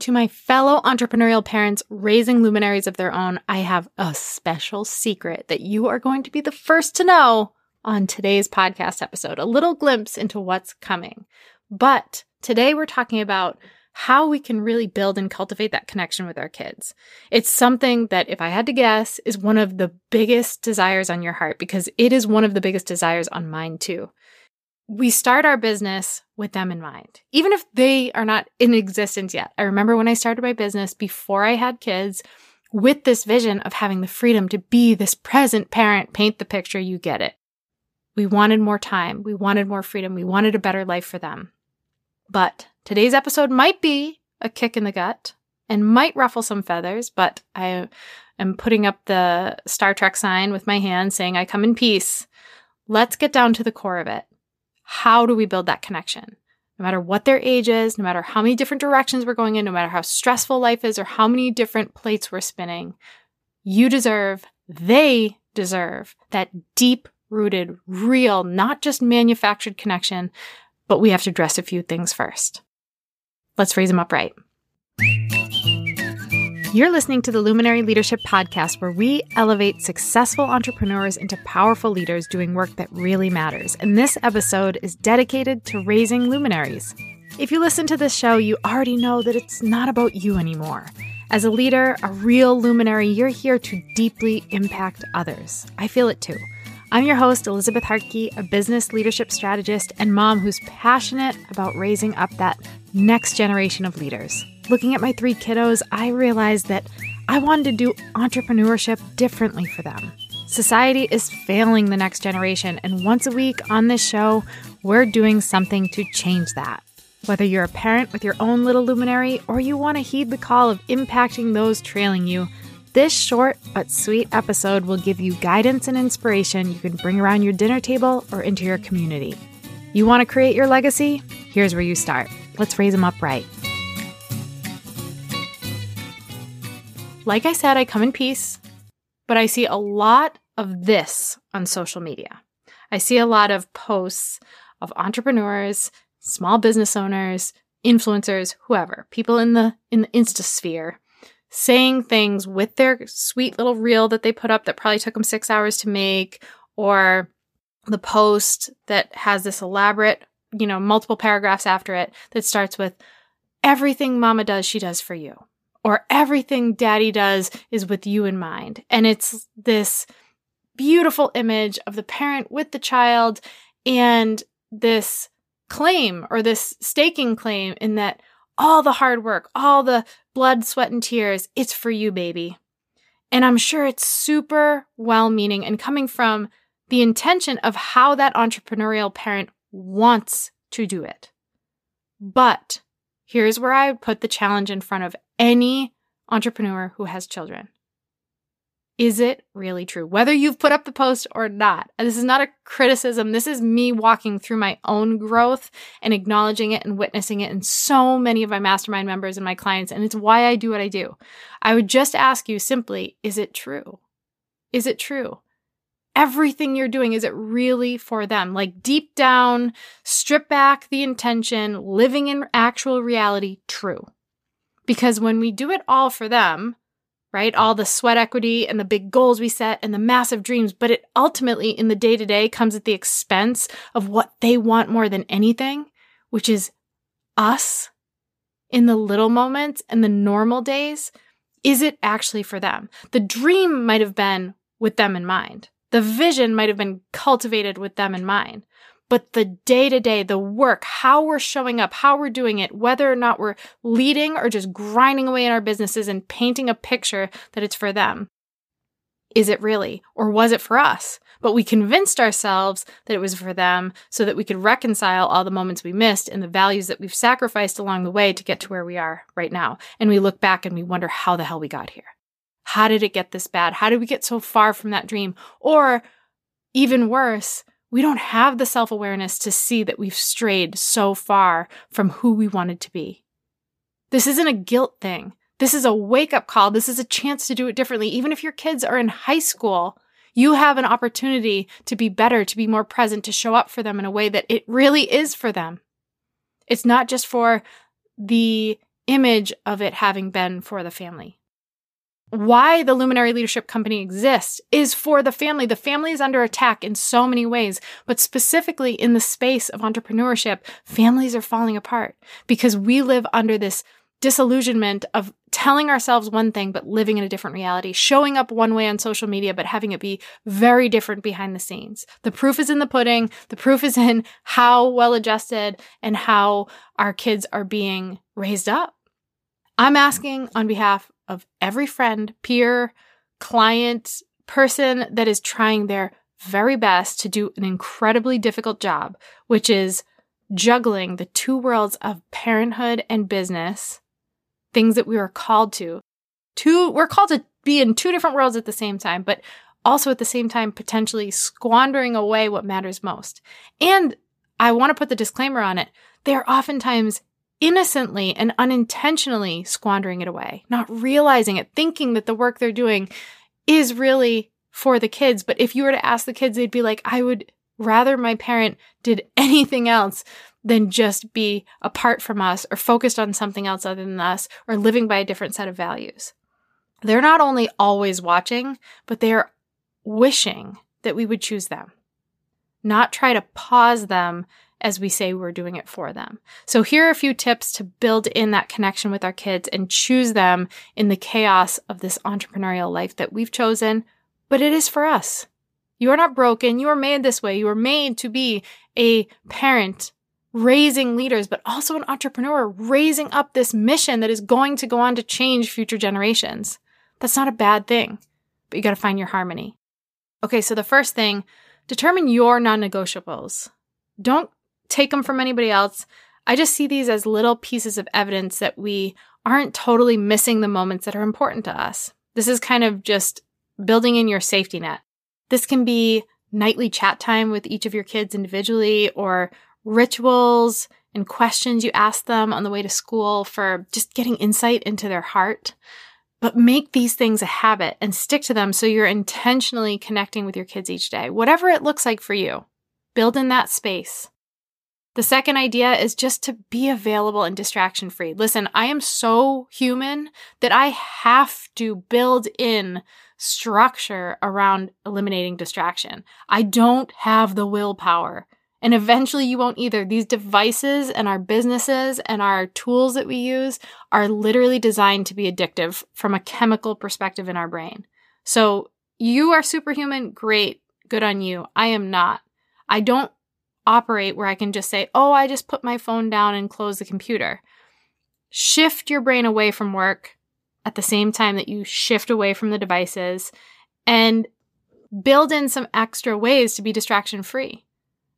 To my fellow entrepreneurial parents raising luminaries of their own, I have a special secret that you are going to be the first to know on today's podcast episode, a little glimpse into what's coming. But today we're talking about how we can really build and cultivate that connection with our kids. It's something that, if I had to guess, is one of the biggest desires on your heart because it is one of the biggest desires on mine too we start our business with them in mind, even if they are not in existence yet. I remember when I started my business before I had kids with this vision of having the freedom to be this present parent, paint the picture, you get it. We wanted more time. We wanted more freedom. We wanted a better life for them. But today's episode might be a kick in the gut and might ruffle some feathers, but I am putting up the Star Trek sign with my hand saying, I come in peace. Let's get down to the core of it. How do we build that connection? No matter what their age is, no matter how many different directions we're going in, no matter how stressful life is or how many different plates we're spinning, you deserve, they deserve that deep rooted, real, not just manufactured connection, but we have to address a few things first. Let's raise them up right. You're listening to the Luminary Leadership Podcast, where we elevate successful entrepreneurs into powerful leaders doing work that really matters. And this episode is dedicated to raising luminaries. If you listen to this show, you already know that it's not about you anymore. As a leader, a real luminary, you're here to deeply impact others. I feel it too. I'm your host, Elizabeth Hartke, a business leadership strategist and mom who's passionate about raising up that next generation of leaders looking at my three kiddos, I realized that I wanted to do entrepreneurship differently for them. Society is failing the next generation, and once a week on this show, we're doing something to change that. Whether you're a parent with your own little luminary or you want to heed the call of impacting those trailing you, this short but sweet episode will give you guidance and inspiration you can bring around your dinner table or into your community. You want to create your legacy? Here's where you start. Let's raise them up right. Like I said, I come in peace, but I see a lot of this on social media. I see a lot of posts of entrepreneurs, small business owners, influencers, whoever, people in the in the insta sphere saying things with their sweet little reel that they put up that probably took them 6 hours to make or the post that has this elaborate, you know, multiple paragraphs after it that starts with everything mama does she does for you or everything daddy does is with you in mind. And it's this beautiful image of the parent with the child and this claim or this staking claim in that all the hard work, all the blood, sweat, and tears, it's for you, baby. And I'm sure it's super well meaning and coming from the intention of how that entrepreneurial parent wants to do it. But here's where I would put the challenge in front of any entrepreneur who has children. Is it really true? Whether you've put up the post or not. This is not a criticism. This is me walking through my own growth and acknowledging it and witnessing it in so many of my mastermind members and my clients. And it's why I do what I do. I would just ask you simply, is it true? Is it true? Everything you're doing, is it really for them? Like deep down, strip back the intention, living in actual reality, true. Because when we do it all for them, right, all the sweat equity and the big goals we set and the massive dreams, but it ultimately in the day to day comes at the expense of what they want more than anything, which is us in the little moments and the normal days. Is it actually for them? The dream might have been with them in mind. The vision might have been cultivated with them in mind but the day to day, the work, how we're showing up, how we're doing it, whether or not we're leading or just grinding away in our businesses and painting a picture that it's for them. Is it really? Or was it for us? But we convinced ourselves that it was for them so that we could reconcile all the moments we missed and the values that we've sacrificed along the way to get to where we are right now. And we look back and we wonder how the hell we got here. How did it get this bad? How did we get so far from that dream? Or even worse, we don't have the self awareness to see that we've strayed so far from who we wanted to be. This isn't a guilt thing. This is a wake up call. This is a chance to do it differently. Even if your kids are in high school, you have an opportunity to be better, to be more present, to show up for them in a way that it really is for them. It's not just for the image of it having been for the family. Why the Luminary Leadership Company exists is for the family. The family is under attack in so many ways, but specifically in the space of entrepreneurship, families are falling apart because we live under this disillusionment of telling ourselves one thing but living in a different reality, showing up one way on social media but having it be very different behind the scenes. The proof is in the pudding. The proof is in how well adjusted and how our kids are being raised up. I'm asking on behalf of every friend, peer, client, person that is trying their very best to do an incredibly difficult job, which is juggling the two worlds of parenthood and business things that we were called to. Two, we're called to be in two different worlds at the same time, but also at the same time potentially squandering away what matters most. And I want to put the disclaimer on it. They are oftentimes innocently and unintentionally squandering it away, not realizing it, thinking that the work they're doing is really for the kids. But if you were to ask the kids, they'd be like, I would rather my parent did anything else than just be apart from us or focused on something else other than us or living by a different set of values. They're not only always watching, but they're wishing that we would choose them, not try to pause them as we say we're doing it for them. So here are a few tips to build in that connection with our kids and choose them in the chaos of this entrepreneurial life that we've chosen, but it is for us. You are not broken. You are made this way. You are made to be a parent raising leaders, but also an entrepreneur raising up this mission that is going to go on to change future generations. That's not a bad thing, but you got to find your harmony. Okay, so the first thing, determine your non negotiables. Don't take them from anybody else. I just see these as little pieces of evidence that we aren't totally missing the moments that are important to us. This is kind of just building in your safety net. This can be nightly chat time with each of your kids individually or rituals and questions you ask them on the way to school for just getting insight into their heart. But make these things a habit and stick to them so you're intentionally connecting with your kids each day, whatever it looks like for you. Build in that space. The second idea is just to be available and distraction free. Listen, I am so human that I have to build in structure around eliminating distraction. I don't have the willpower and eventually you won't either. These devices and our businesses and our tools that we use are literally designed to be addictive from a chemical perspective in our brain. So you are superhuman. Great. Good on you. I am not. I don't operate where I can just say, oh, I just put my phone down and close the computer. Shift your brain away from work at the same time that you shift away from the devices and build in some extra ways to be distraction free.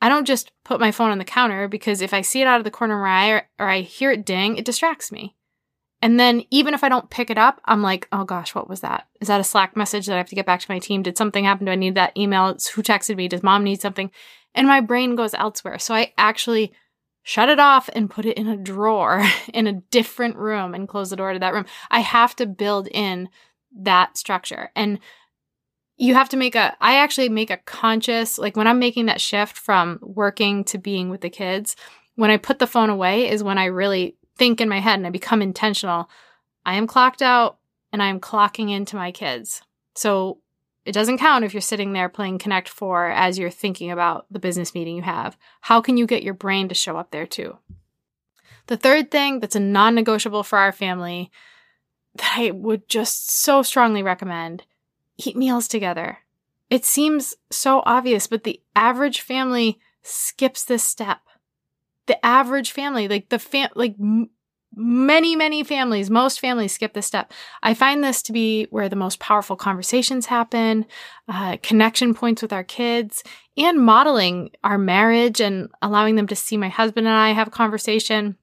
I don't just put my phone on the counter because if I see it out of the corner of my eye or, or I hear it ding, it distracts me. And then even if I don't pick it up, I'm like, oh gosh, what was that? Is that a Slack message that I have to get back to my team? Did something happen? Do I need that email? It's who texted me? Does mom need something? And my brain goes elsewhere. So I actually shut it off and put it in a drawer in a different room and close the door to that room. I have to build in that structure. And you have to make a i actually make a conscious like when i'm making that shift from working to being with the kids when i put the phone away is when i really think in my head and i become intentional i am clocked out and i am clocking into my kids so it doesn't count if you're sitting there playing connect 4 as you're thinking about the business meeting you have how can you get your brain to show up there too the third thing that's a non-negotiable for our family that i would just so strongly recommend eat meals together. It seems so obvious, but the average family skips this step. The average family, like the fam, like m- many, many families, most families skip this step. I find this to be where the most powerful conversations happen, uh, connection points with our kids, and modeling our marriage and allowing them to see my husband and I have a conversation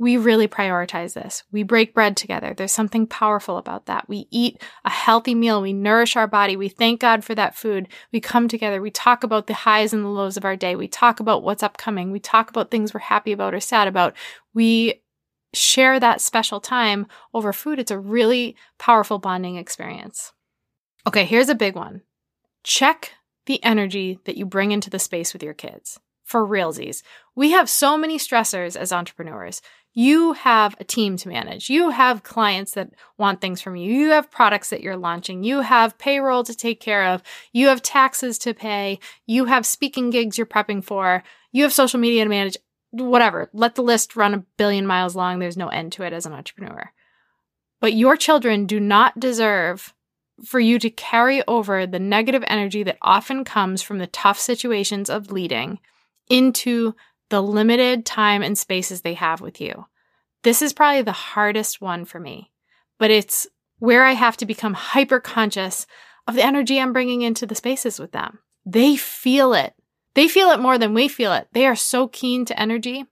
we really prioritize this. We break bread together. There's something powerful about that. We eat a healthy meal. We nourish our body. We thank God for that food. We come together. We talk about the highs and the lows of our day. We talk about what's upcoming. We talk about things we're happy about or sad about. We share that special time over food. It's a really powerful bonding experience. Okay, here's a big one. Check the energy that you bring into the space with your kids. For realsies. We have so many stressors as entrepreneurs You have a team to manage. You have clients that want things from you. You have products that you're launching. You have payroll to take care of. You have taxes to pay. You have speaking gigs you're prepping for. You have social media to manage. Whatever. Let the list run a billion miles long. There's no end to it as an entrepreneur. But your children do not deserve for you to carry over the negative energy that often comes from the tough situations of leading into the limited time and spaces they have with you. This is probably the hardest one for me, but it's where I have to become hyper conscious of the energy I'm bringing into the spaces with them. They feel it. They feel it more than we feel it. They are so keen to energy.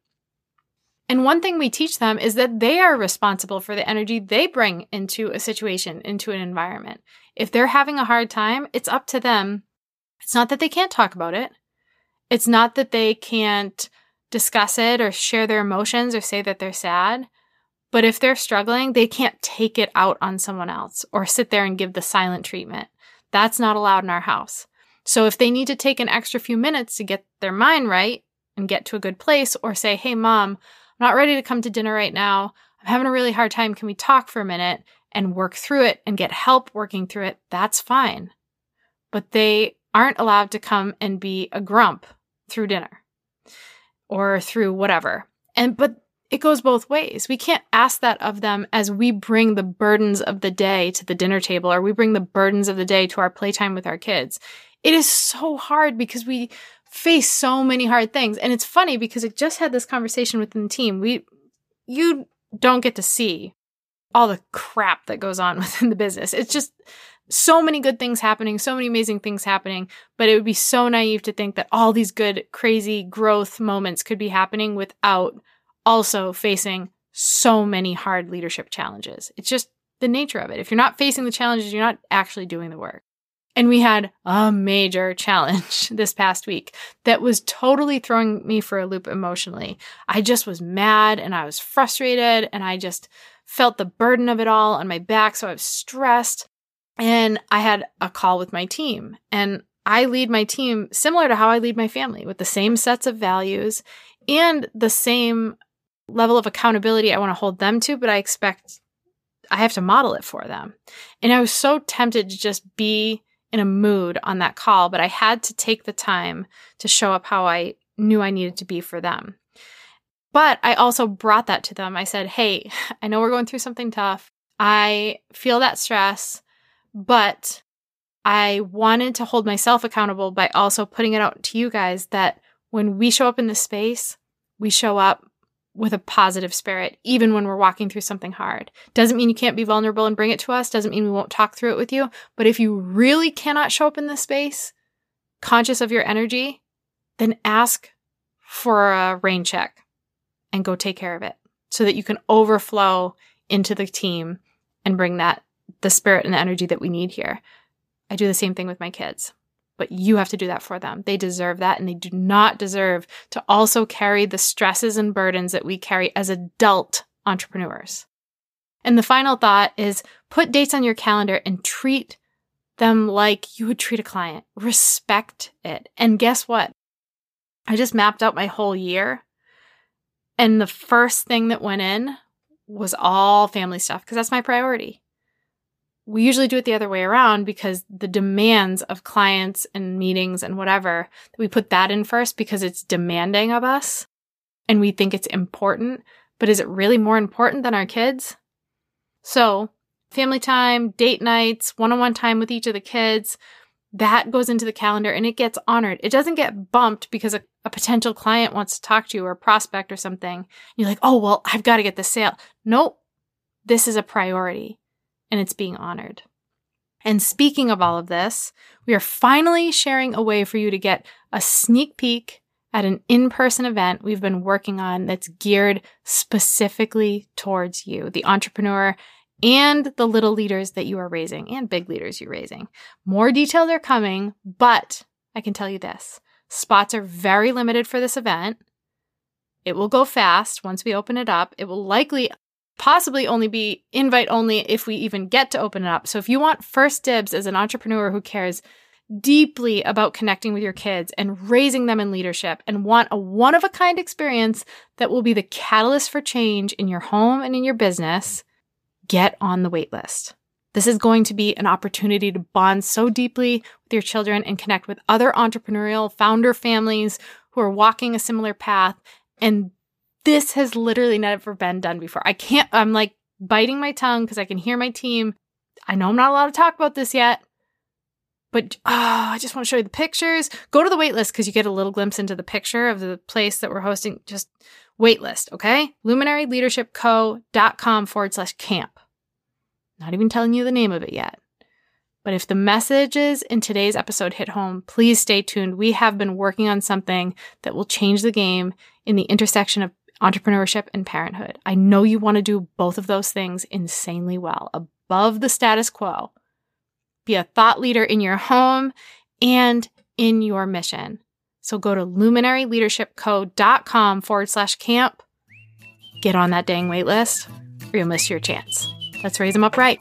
And one thing we teach them is that they are responsible for the energy they bring into a situation, into an environment. If they're having a hard time, it's up to them. It's not that they can't talk about it. It's not that they can't discuss it or share their emotions or say that they're sad. But if they're struggling, they can't take it out on someone else or sit there and give the silent treatment. That's not allowed in our house. So if they need to take an extra few minutes to get their mind right and get to a good place or say, Hey, mom, I'm not ready to come to dinner right now. I'm having a really hard time. Can we talk for a minute and work through it and get help working through it? That's fine. But they aren't allowed to come and be a grump through dinner or through whatever. And, but it goes both ways. We can't ask that of them as we bring the burdens of the day to the dinner table or we bring the burdens of the day to our playtime with our kids. It is so hard because we face so many hard things. And it's funny because I just had this conversation within the team. We, you don't get to see all the crap that goes on within the business. It's just so many good things happening, so many amazing things happening, but it would be so naive to think that all these good, crazy growth moments could be happening without also facing so many hard leadership challenges. It's just the nature of it. If you're not facing the challenges, you're not actually doing the work. And we had a major challenge this past week that was totally throwing me for a loop emotionally. I just was mad and I was frustrated and I just felt the burden of it all on my back. So I was stressed. And I had a call with my team. And I lead my team similar to how I lead my family with the same sets of values and the same level of accountability I want to hold them to, but I expect I have to model it for them. And I was so tempted to just be in a mood on that call, but I had to take the time to show up how I knew I needed to be for them. But I also brought that to them. I said, Hey, I know we're going through something tough. I feel that stress. But I wanted to hold myself accountable by also putting it out to you guys that when we show up in this space, we show up with a positive spirit, even when we're walking through something hard. Doesn't mean you can't be vulnerable and bring it to us, doesn't mean we won't talk through it with you. But if you really cannot show up in this space, conscious of your energy, then ask for a rain check and go take care of it so that you can overflow into the team and bring that the spirit and the energy that we need here. I do the same thing with my kids, but you have to do that for them. They deserve that, and they do not deserve to also carry the stresses and burdens that we carry as adult entrepreneurs. And the final thought is put dates on your calendar and treat them like you would treat a client. Respect it. And guess what? I just mapped out my whole year. And the first thing that went in was all family stuff because that's my priority we usually do it the other way around because the demands of clients and meetings and whatever, we put that in first because it's demanding of us and we think it's important. But is it really more important than our kids? So, family time, date nights, one on one time with each of the kids, that goes into the calendar and it gets honored. It doesn't get bumped because a, a potential client wants to talk to you or a prospect or something. You're like, oh, well, I've got to get the sale. Nope. This is a priority and it's being honored. And speaking of all of this, we are finally sharing a way for you to get a sneak peek at an in person event we've been working on that's geared specifically towards you, the entrepreneur, and the little leaders that you are raising and big leaders you're raising. More details are coming, but I can tell you this spots are very limited for this event. It will go fast once we open it up. It will likely possibly only be invite only if we even get to open it up. So if you want first dibs as an entrepreneur who cares deeply about connecting with your kids and raising them in leadership and want a one of a kind experience that will be the catalyst for change in your home and in your business, get on the waitlist. This is going to be an opportunity to bond so deeply with your children and connect with other entrepreneurial founder families who are walking a similar path. And this has literally never been done before. I can't, I'm like biting my tongue because I can hear my team. I know I'm not allowed to talk about this yet, but oh, I just want to show you the pictures. Go to the waitlist because you get a little glimpse into the picture of the place that we're hosting. Just waitlist, okay? Luminaryleadershipco.com forward slash camp. Not even telling you the name of it yet. But if the messages in today's episode hit home, please stay tuned. We have been working on something that will change the game in the intersection of entrepreneurship and parenthood. I know you want to do both of those things insanely well, above the status quo. Be a thought leader in your home and in your mission. So go to luminaryleadershipco.com forward slash camp. Get on that dang wait list or you'll miss your chance. Let's raise them up right.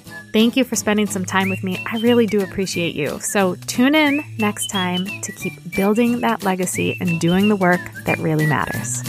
Thank you for spending some time with me. I really do appreciate you. So tune in next time to keep building that legacy and doing the work that really matters.